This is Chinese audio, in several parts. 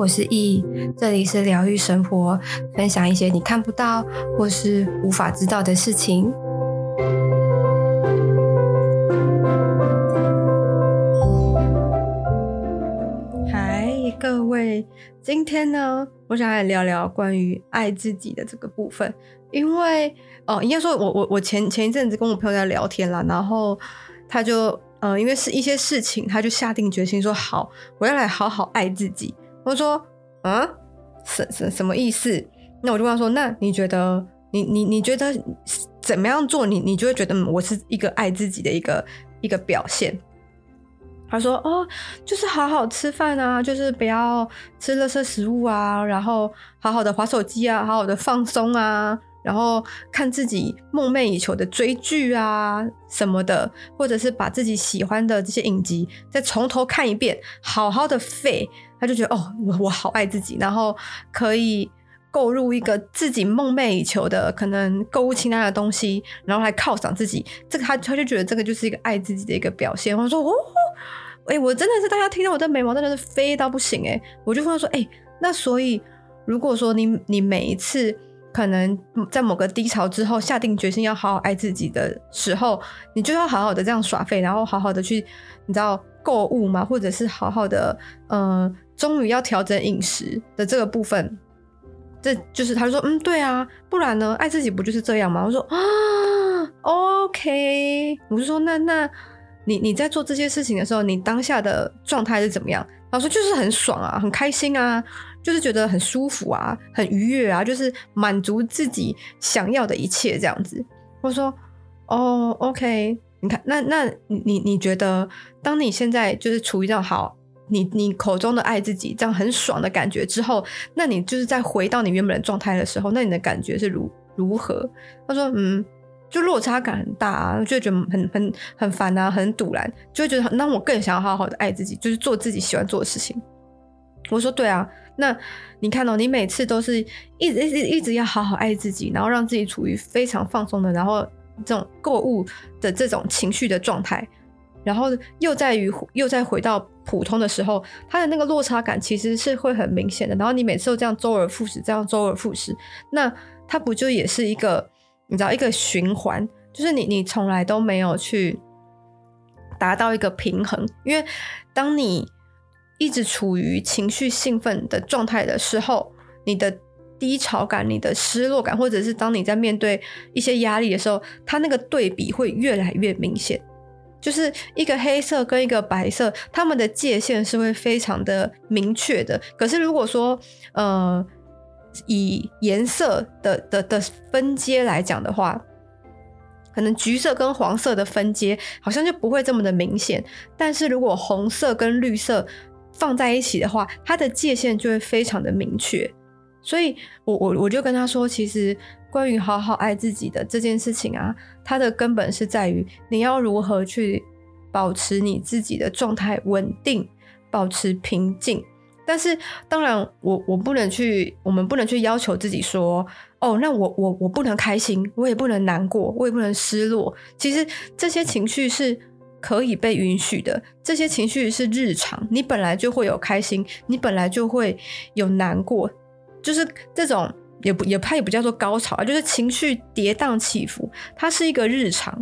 我是易，这里是疗愈生活，分享一些你看不到或是无法知道的事情。嗨，各位，今天呢，我想来聊聊关于爱自己的这个部分，因为哦，应该说我我我前前一阵子跟我朋友在聊天啦，然后他就。呃，因为是一些事情，他就下定决心说：“好，我要来好好爱自己。”我说：“啊，什什什么意思？”那我就问他说：“那你觉得，你你你觉得怎么样做，你你就会觉得，我是一个爱自己的一个一个表现？”他说：“哦，就是好好吃饭啊，就是不要吃垃圾食物啊，然后好好的滑手机啊，好好的放松啊。”然后看自己梦寐以求的追剧啊什么的，或者是把自己喜欢的这些影集再从头看一遍，好好的废，他就觉得哦，我我好爱自己，然后可以购入一个自己梦寐以求的可能购物清单的东西，然后来犒赏自己，这个他他就觉得这个就是一个爱自己的一个表现。我说哦，哎，我真的是大家听到我的眉毛真的是飞到不行哎，我就问他说，哎，那所以如果说你你每一次。可能在某个低潮之后，下定决心要好好爱自己的时候，你就要好好的这样耍废，然后好好的去，你知道购物嘛，或者是好好的，嗯、终于要调整饮食的这个部分，这就是他说，嗯，对啊，不然呢，爱自己不就是这样吗？我说啊，OK，我就说那那你你在做这些事情的时候，你当下的状态是怎么样？他说就是很爽啊，很开心啊。就是觉得很舒服啊，很愉悦啊，就是满足自己想要的一切这样子。我说，哦，OK，你看，那那你你觉得，当你现在就是处于这样好，你你口中的爱自己这样很爽的感觉之后，那你就是再回到你原本的状态的时候，那你的感觉是如如何？他说，嗯，就落差感很大啊，就会觉得很很很烦啊，很堵然，就会觉得那我更想要好好的爱自己，就是做自己喜欢做的事情。我说，对啊。那你看到、你每次都是一直一直一直要好好爱自己，然后让自己处于非常放松的，然后这种购物的这种情绪的状态，然后又在于又再回到普通的时候，它的那个落差感其实是会很明显的。然后你每次都这样周而复始，这样周而复始，那它不就也是一个你知道一个循环？就是你你从来都没有去达到一个平衡，因为当你。一直处于情绪兴奋的状态的时候，你的低潮感、你的失落感，或者是当你在面对一些压力的时候，它那个对比会越来越明显。就是一个黑色跟一个白色，它们的界限是会非常的明确的。可是如果说，呃，以颜色的的的分阶来讲的话，可能橘色跟黄色的分阶好像就不会这么的明显。但是如果红色跟绿色，放在一起的话，它的界限就会非常的明确，所以我我我就跟他说，其实关于好好爱自己的这件事情啊，它的根本是在于你要如何去保持你自己的状态稳定，保持平静。但是当然我，我不能去，我们不能去要求自己说，哦，那我我我不能开心，我也不能难过，我也不能失落。其实这些情绪是。可以被允许的这些情绪是日常，你本来就会有开心，你本来就会有难过，就是这种也不也它也不叫做高潮啊，就是情绪跌宕起伏，它是一个日常。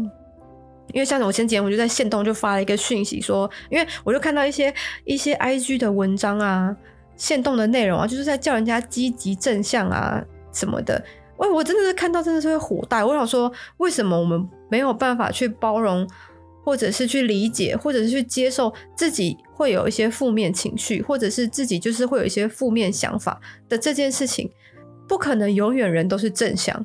因为像我前几天我就在线动就发了一个讯息说，因为我就看到一些一些 IG 的文章啊，线动的内容啊，就是在叫人家积极正向啊什么的，喂，我真的是看到真的是会火大，我想说为什么我们没有办法去包容？或者是去理解，或者是去接受自己会有一些负面情绪，或者是自己就是会有一些负面想法的这件事情，不可能永远人都是正向，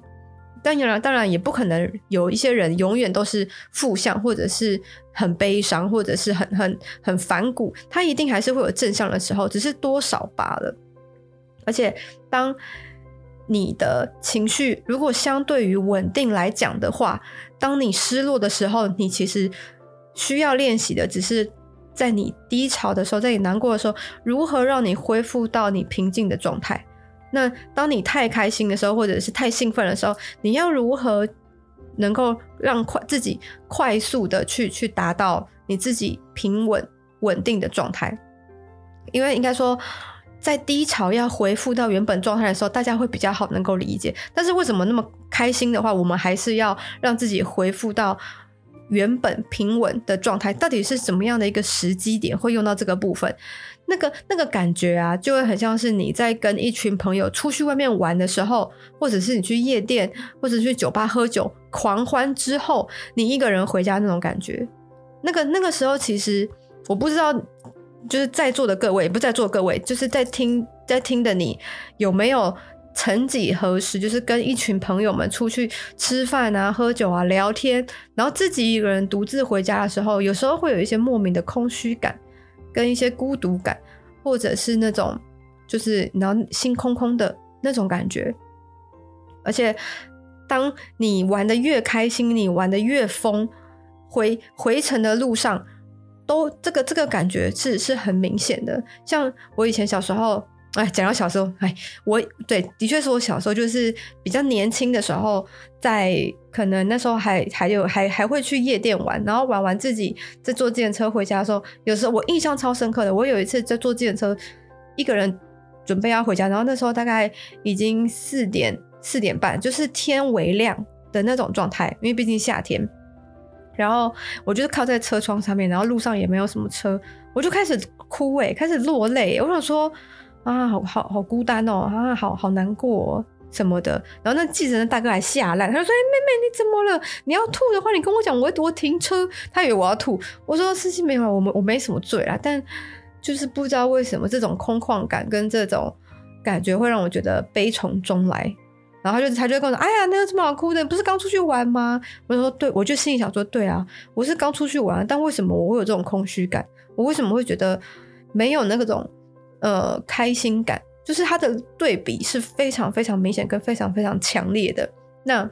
当然当然也不可能有一些人永远都是负向，或者是很悲伤，或者是很很很反骨，他一定还是会有正向的时候，只是多少罢了。而且当你的情绪如果相对于稳定来讲的话，当你失落的时候，你其实需要练习的只是在你低潮的时候，在你难过的时候，如何让你恢复到你平静的状态。那当你太开心的时候，或者是太兴奋的时候，你要如何能够让快自己快速的去去达到你自己平稳稳定的状态？因为应该说。在低潮要恢复到原本状态的时候，大家会比较好能够理解。但是为什么那么开心的话，我们还是要让自己恢复到原本平稳的状态？到底是什么样的一个时机点会用到这个部分？那个那个感觉啊，就会很像是你在跟一群朋友出去外面玩的时候，或者是你去夜店，或者去酒吧喝酒狂欢之后，你一个人回家那种感觉。那个那个时候，其实我不知道。就是在座的各位，不在座的各位，就是在听在听的你，有没有曾几何时，就是跟一群朋友们出去吃饭啊、喝酒啊、聊天，然后自己一个人独自回家的时候，有时候会有一些莫名的空虚感，跟一些孤独感，或者是那种就是然后心空空的那种感觉。而且，当你玩的越开心，你玩的越疯，回回程的路上。都这个这个感觉是是很明显的，像我以前小时候，哎，讲到小时候，哎，我对，的确是我小时候就是比较年轻的时候，在可能那时候还还有还还会去夜店玩，然后玩完自己在坐计程车回家的时候，有时候我印象超深刻的，我有一次在坐计程车，一个人准备要回家，然后那时候大概已经四点四点半，就是天微亮的那种状态，因为毕竟夏天。然后我就是靠在车窗上面，然后路上也没有什么车，我就开始哭诶，开始落泪。我想说啊，好好好孤单哦，啊，好好难过哦，什么的。然后那记者的大哥还吓烂，他就说：“，妹妹你怎么了？你要吐的话，你跟我讲，我我停车。”他以为我要吐，我说：“司机没有，我们我没什么醉啦。”但就是不知道为什么这种空旷感跟这种感觉会让我觉得悲从中来。然后他就他就跟我说：“哎呀，那有什么好哭的？不是刚出去玩吗？”我就说：“对，我就心里想说，对啊，我是刚出去玩，但为什么我会有这种空虚感？我为什么会觉得没有那种呃开心感？就是它的对比是非常非常明显跟非常非常强烈的。那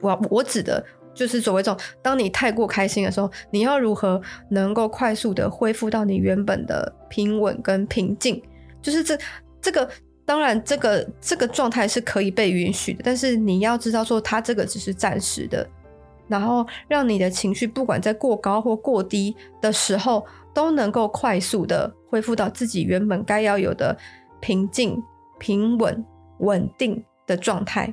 我我指的就是所谓这种，当你太过开心的时候，你要如何能够快速的恢复到你原本的平稳跟平静？就是这这个。”当然，这个这个状态是可以被允许的，但是你要知道说，它这个只是暂时的，然后让你的情绪不管在过高或过低的时候，都能够快速的恢复到自己原本该要有的平静、平稳、稳定的状态。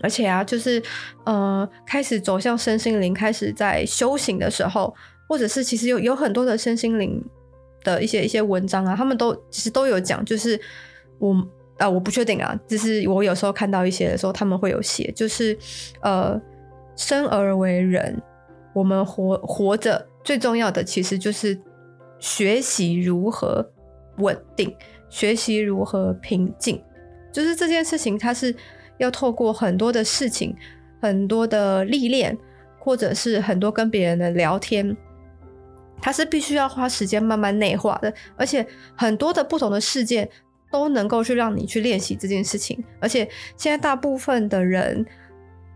而且啊，就是呃，开始走向身心灵，开始在修行的时候，或者是其实有有很多的身心灵的一些一些文章啊，他们都其实都有讲，就是。我啊，我不确定啊，就是我有时候看到一些的时候，他们会有写，就是呃，生而为人，我们活活着最重要的其实就是学习如何稳定，学习如何平静，就是这件事情，它是要透过很多的事情，很多的历练，或者是很多跟别人的聊天，它是必须要花时间慢慢内化的，而且很多的不同的事件。都能够去让你去练习这件事情，而且现在大部分的人，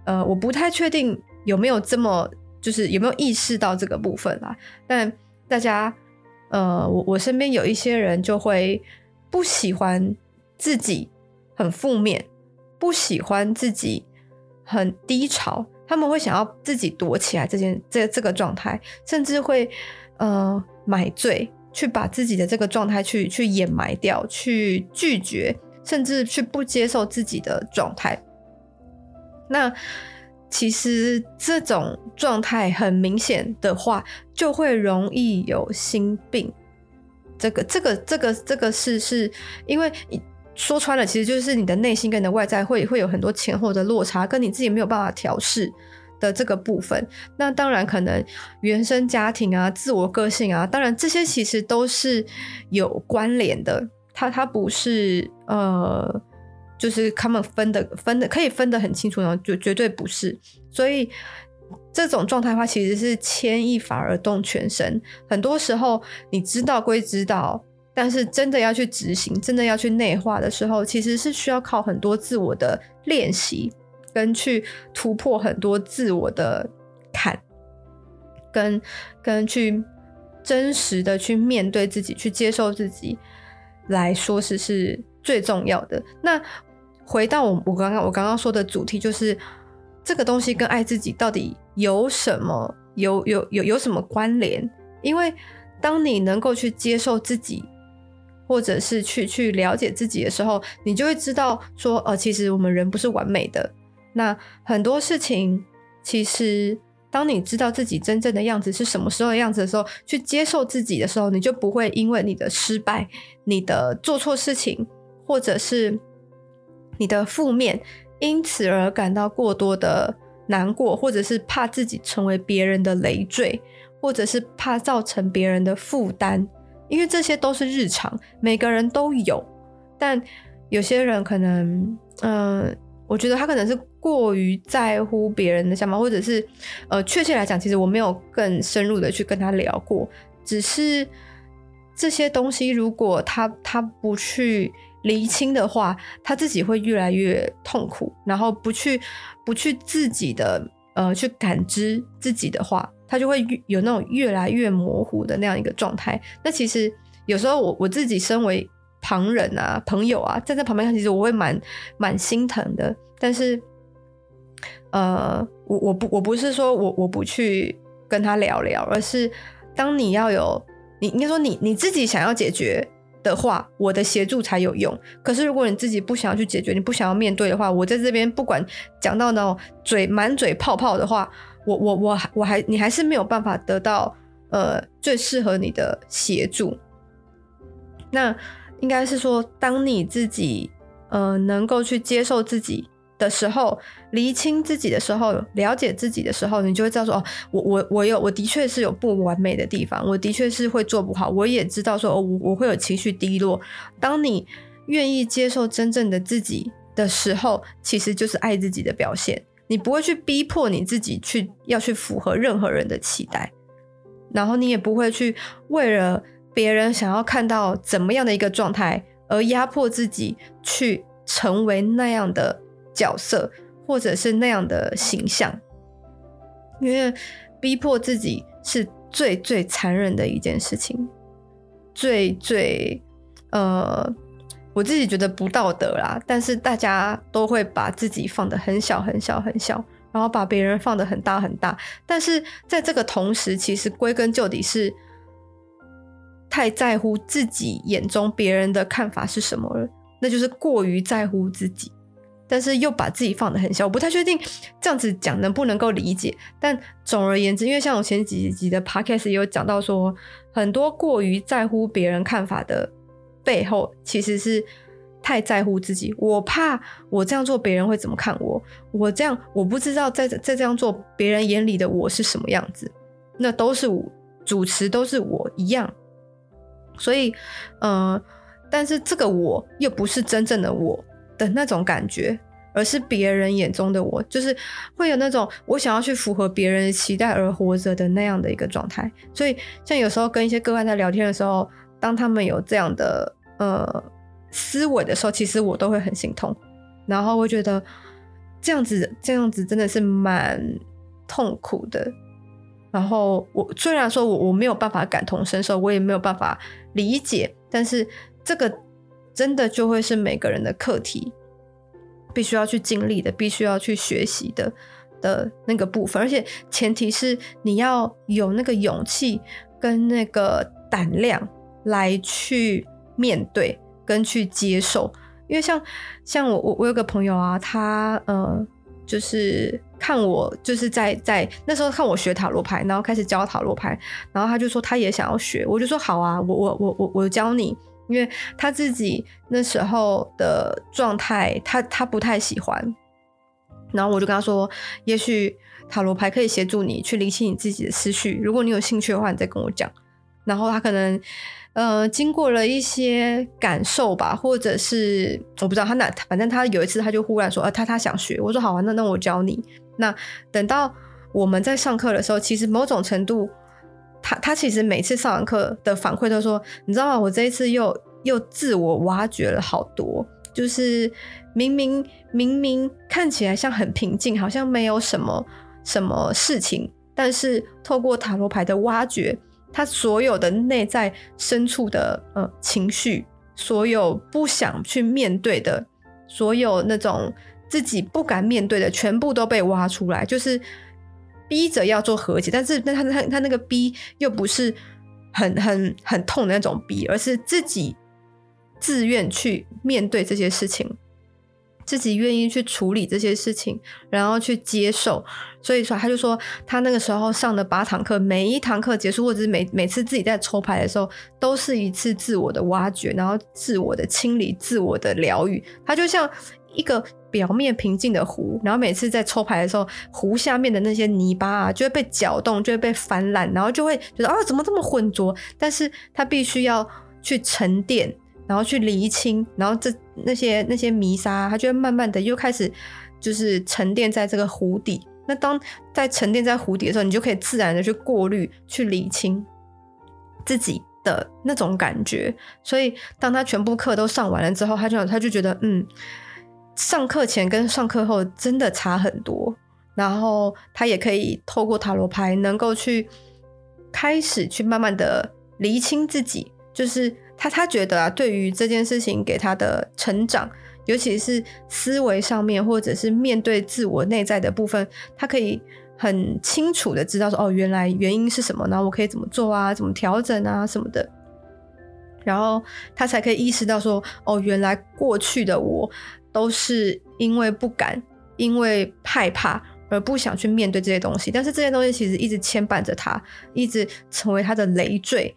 呃，我不太确定有没有这么，就是有没有意识到这个部分啦。但大家，呃，我我身边有一些人就会不喜欢自己很负面，不喜欢自己很低潮，他们会想要自己躲起来这件这这个状态，甚至会呃买醉。去把自己的这个状态去去掩埋掉，去拒绝，甚至去不接受自己的状态。那其实这种状态很明显的话，就会容易有心病。这个、这个、这个、这个是是因为说穿了，其实就是你的内心跟你的外在会会有很多前后的落差，跟你自己没有办法调试。的这个部分，那当然可能原生家庭啊、自我个性啊，当然这些其实都是有关联的。它它不是呃，就是他们分的分的可以分得很清楚，然后就绝对不是。所以这种状态的话，其实是牵一发而动全身。很多时候你知道归知道，但是真的要去执行，真的要去内化的时候，其实是需要靠很多自我的练习。跟去突破很多自我的坎，跟跟去真实的去面对自己，去接受自己来说是是最重要的。那回到我我刚刚我刚刚说的主题，就是这个东西跟爱自己到底有什么有有有有什么关联？因为当你能够去接受自己或者是去去了解自己的时候，你就会知道说，呃，其实我们人不是完美的。那很多事情，其实当你知道自己真正的样子是什么时候的样子的时候，去接受自己的时候，你就不会因为你的失败、你的做错事情，或者是你的负面，因此而感到过多的难过，或者是怕自己成为别人的累赘。或者是怕造成别人的负担，因为这些都是日常，每个人都有。但有些人可能，嗯、我觉得他可能是过于在乎别人的想法，或者是，呃，确切来讲，其实我没有更深入的去跟他聊过。只是这些东西，如果他他不去厘清的话，他自己会越来越痛苦，然后不去不去自己的呃去感知自己的话。他就会有那种越来越模糊的那样一个状态。那其实有时候我我自己身为旁人啊、朋友啊，站在旁边看，其实我会蛮蛮心疼的。但是，呃，我我不我不是说我我不去跟他聊聊，而是当你要有你应该说你你自己想要解决的话，我的协助才有用。可是如果你自己不想要去解决，你不想要面对的话，我在这边不管讲到呢嘴满嘴泡泡的话。我我我我还你还是没有办法得到呃最适合你的协助。那应该是说，当你自己呃能够去接受自己的时候，厘清自己的时候，了解自己的时候，你就会知道说哦，我我我有我的确是有不完美的地方，我的确是会做不好，我也知道说哦，我我会有情绪低落。当你愿意接受真正的自己的时候，其实就是爱自己的表现。你不会去逼迫你自己去要去符合任何人的期待，然后你也不会去为了别人想要看到怎么样的一个状态而压迫自己去成为那样的角色或者是那样的形象，因为逼迫自己是最最残忍的一件事情，最最呃。我自己觉得不道德啦，但是大家都会把自己放得很小很小很小，然后把别人放得很大很大。但是在这个同时，其实归根究底是太在乎自己眼中别人的看法是什么了，那就是过于在乎自己，但是又把自己放得很小。我不太确定这样子讲能不能够理解，但总而言之，因为像我前几集的 podcast 也有讲到说，很多过于在乎别人看法的。背后其实是太在乎自己，我怕我这样做别人会怎么看我，我这样我不知道在在这样做别人眼里的我是什么样子，那都是我主持都是我一样，所以、呃，但是这个我又不是真正的我的那种感觉，而是别人眼中的我，就是会有那种我想要去符合别人的期待而活着的那样的一个状态，所以像有时候跟一些个案在聊天的时候，当他们有这样的。呃，思维的时候，其实我都会很心痛，然后我觉得这样子，这样子真的是蛮痛苦的。然后我虽然说我我没有办法感同身受，我也没有办法理解，但是这个真的就会是每个人的课题，必须要去经历的，必须要去学习的的那个部分。而且前提是你要有那个勇气跟那个胆量来去。面对跟去接受，因为像像我我我有个朋友啊，他呃就是看我就是在在那时候看我学塔罗牌，然后开始教塔罗牌，然后他就说他也想要学，我就说好啊，我我我我我教你，因为他自己那时候的状态，他他不太喜欢，然后我就跟他说，也许塔罗牌可以协助你去理清你自己的思绪，如果你有兴趣的话，你再跟我讲，然后他可能。呃，经过了一些感受吧，或者是我不知道他哪，反正他有一次他就忽然说，呃，他他想学，我说好啊，那那我教你。那等到我们在上课的时候，其实某种程度，他他其实每次上完课的反馈都说，你知道吗？我这一次又又自我挖掘了好多，就是明明明明看起来像很平静，好像没有什么什么事情，但是透过塔罗牌的挖掘。他所有的内在深处的呃情绪，所有不想去面对的，所有那种自己不敢面对的，全部都被挖出来，就是逼着要做和解。但是，但他他他那个逼又不是很很很痛的那种逼，而是自己自愿去面对这些事情。自己愿意去处理这些事情，然后去接受，所以说他就说，他那个时候上的八堂课，每一堂课结束，或者是每每次自己在抽牌的时候，都是一次自我的挖掘，然后自我的清理、自我的疗愈。他就像一个表面平静的湖，然后每次在抽牌的时候，湖下面的那些泥巴啊，就会被搅动，就会被翻烂，然后就会觉得啊，怎么这么浑浊？但是他必须要去沉淀。然后去厘清，然后这那些那些泥沙，它就会慢慢的又开始就是沉淀在这个湖底。那当在沉淀在湖底的时候，你就可以自然的去过滤、去厘清自己的那种感觉。所以当他全部课都上完了之后，他就他就觉得，嗯，上课前跟上课后真的差很多。然后他也可以透过塔罗牌，能够去开始去慢慢的厘清自己，就是。他他觉得啊，对于这件事情给他的成长，尤其是思维上面，或者是面对自我内在的部分，他可以很清楚的知道说，哦，原来原因是什么，然后我可以怎么做啊，怎么调整啊什么的，然后他才可以意识到说，哦，原来过去的我都是因为不敢，因为害怕而不想去面对这些东西，但是这些东西其实一直牵绊着他，一直成为他的累赘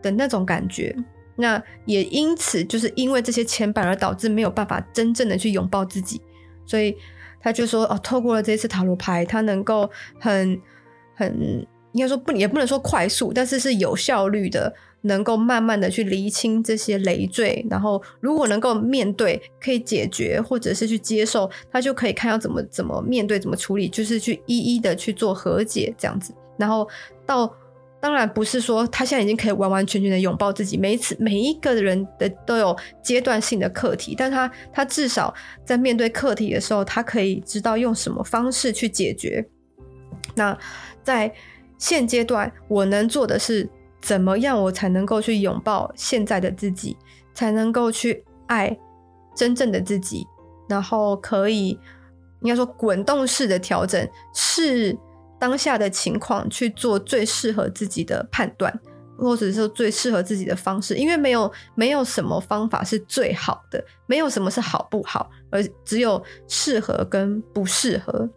的那种感觉。那也因此，就是因为这些牵绊而导致没有办法真正的去拥抱自己，所以他就说哦，透过了这次塔罗牌，他能够很很应该说不也不能说快速，但是是有效率的，能够慢慢的去厘清这些累赘，然后如果能够面对，可以解决，或者是去接受，他就可以看要怎么怎么面对，怎么处理，就是去一一的去做和解这样子，然后到。当然不是说他现在已经可以完完全全的拥抱自己，每一次每一个人的都有阶段性的课题，但他他至少在面对课题的时候，他可以知道用什么方式去解决。那在现阶段，我能做的是怎么样，我才能够去拥抱现在的自己，才能够去爱真正的自己，然后可以应该说滚动式的调整是。当下的情况去做最适合自己的判断，或者是最适合自己的方式，因为没有没有什么方法是最好的，没有什么是好不好，而只有适合跟不适合。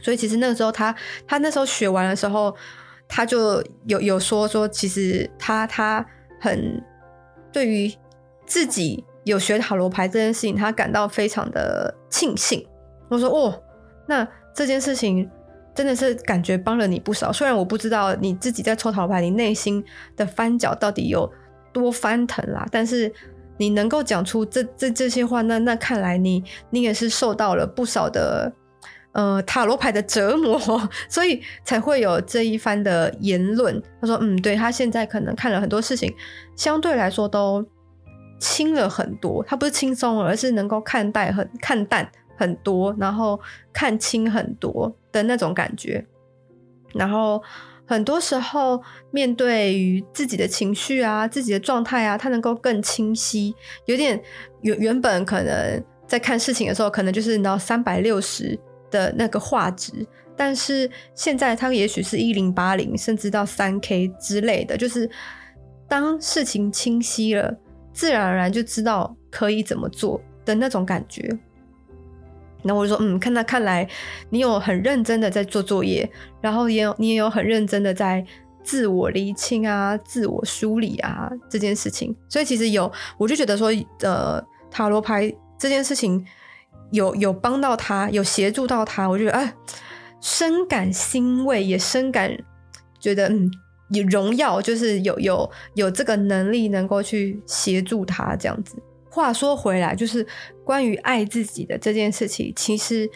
所以其实那个时候他他那时候学完的时候，他就有有说说，其实他他很对于自己有学塔罗牌这件事情，他感到非常的庆幸。我说哦，那这件事情。真的是感觉帮了你不少，虽然我不知道你自己在抽塔罗牌，你内心的翻搅到底有多翻腾啦，但是你能够讲出这这这些话，那那看来你你也是受到了不少的呃塔罗牌的折磨，所以才会有这一番的言论。他说，嗯，对，他现在可能看了很多事情，相对来说都轻了很多，他不是轻松，而是能够看待很看淡。很多，然后看清很多的那种感觉，然后很多时候面对于自己的情绪啊、自己的状态啊，他能够更清晰。有点原原本可能在看事情的时候，可能就是到三百六十的那个画质，但是现在他也许是一零八零，甚至到三 K 之类的。就是当事情清晰了，自然而然就知道可以怎么做的那种感觉。然后我就说，嗯，看那看来你有很认真的在做作业，然后也有你也有很认真的在自我厘清啊、自我梳理啊这件事情。所以其实有，我就觉得说，呃，塔罗牌这件事情有有帮到他，有协助到他，我觉得哎，深感欣慰，也深感觉得嗯，有荣耀，就是有有有这个能力能够去协助他这样子。话说回来，就是关于爱自己的这件事情，其实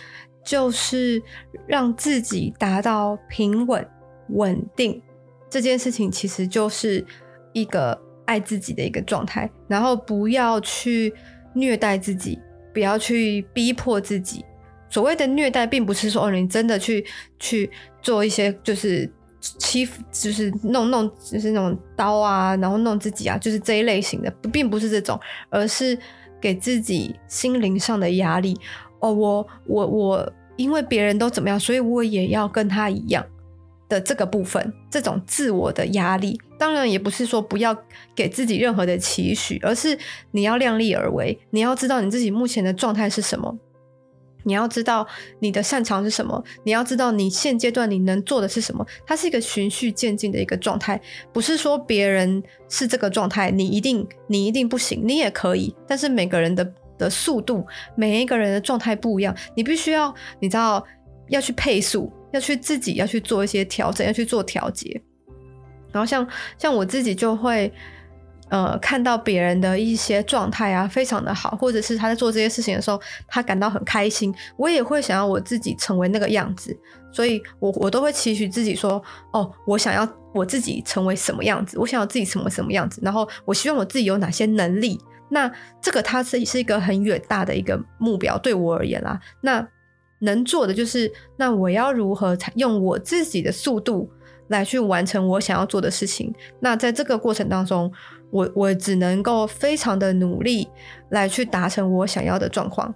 就是让自己达到平稳、稳定这件事情，其实就是一个爱自己的一个状态。然后不要去虐待自己，不要去逼迫自己。所谓的虐待，并不是说哦，你真的去去做一些就是。欺负就是弄弄，就是那种刀啊，然后弄自己啊，就是这一类型的，并不是这种，而是给自己心灵上的压力。哦，我我我，因为别人都怎么样，所以我也要跟他一样。的这个部分，这种自我的压力，当然也不是说不要给自己任何的期许，而是你要量力而为，你要知道你自己目前的状态是什么，你要知道你的擅长是什么，你要知道你现阶段你能做的是什么，它是一个循序渐进的一个状态，不是说别人是这个状态，你一定你一定不行，你也可以，但是每个人的的速度，每一个人的状态不一样，你必须要你知道要去配速。要去自己要去做一些调整，要去做调节。然后像像我自己就会，呃，看到别人的一些状态啊，非常的好，或者是他在做这些事情的时候，他感到很开心，我也会想要我自己成为那个样子。所以我我都会期许自己说，哦，我想要我自己成为什么样子，我想要自己成为什么样子，然后我希望我自己有哪些能力。那这个它是是一个很远大的一个目标，对我而言啦。那能做的就是，那我要如何用我自己的速度来去完成我想要做的事情？那在这个过程当中，我我只能够非常的努力来去达成我想要的状况。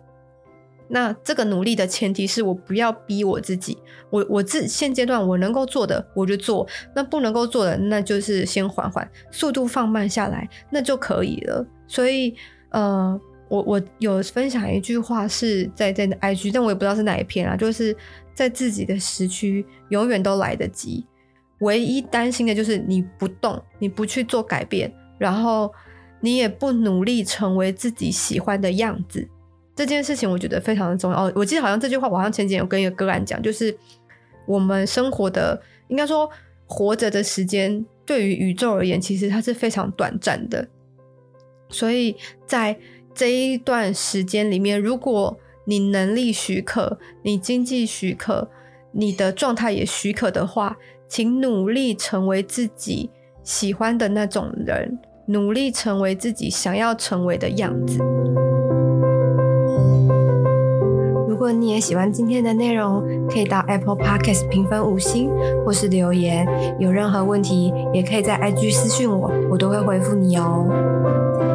那这个努力的前提是我不要逼我自己，我我自现阶段我能够做的我就做，那不能够做的那就是先缓缓，速度放慢下来，那就可以了。所以，呃。我我有分享一句话是在在 IG，但我也不知道是哪一篇啊，就是在自己的时区永远都来得及，唯一担心的就是你不动，你不去做改变，然后你也不努力成为自己喜欢的样子，这件事情我觉得非常的重要。哦，我记得好像这句话，我好像前几天有跟一个个案讲，就是我们生活的，应该说活着的时间，对于宇宙而言，其实它是非常短暂的，所以在。这一段时间里面，如果你能力许可，你经济许可，你的状态也许可的话，请努力成为自己喜欢的那种人，努力成为自己想要成为的样子。如果你也喜欢今天的内容，可以到 Apple Podcast 评分五星，或是留言。有任何问题，也可以在 IG 私信我，我都会回复你哦。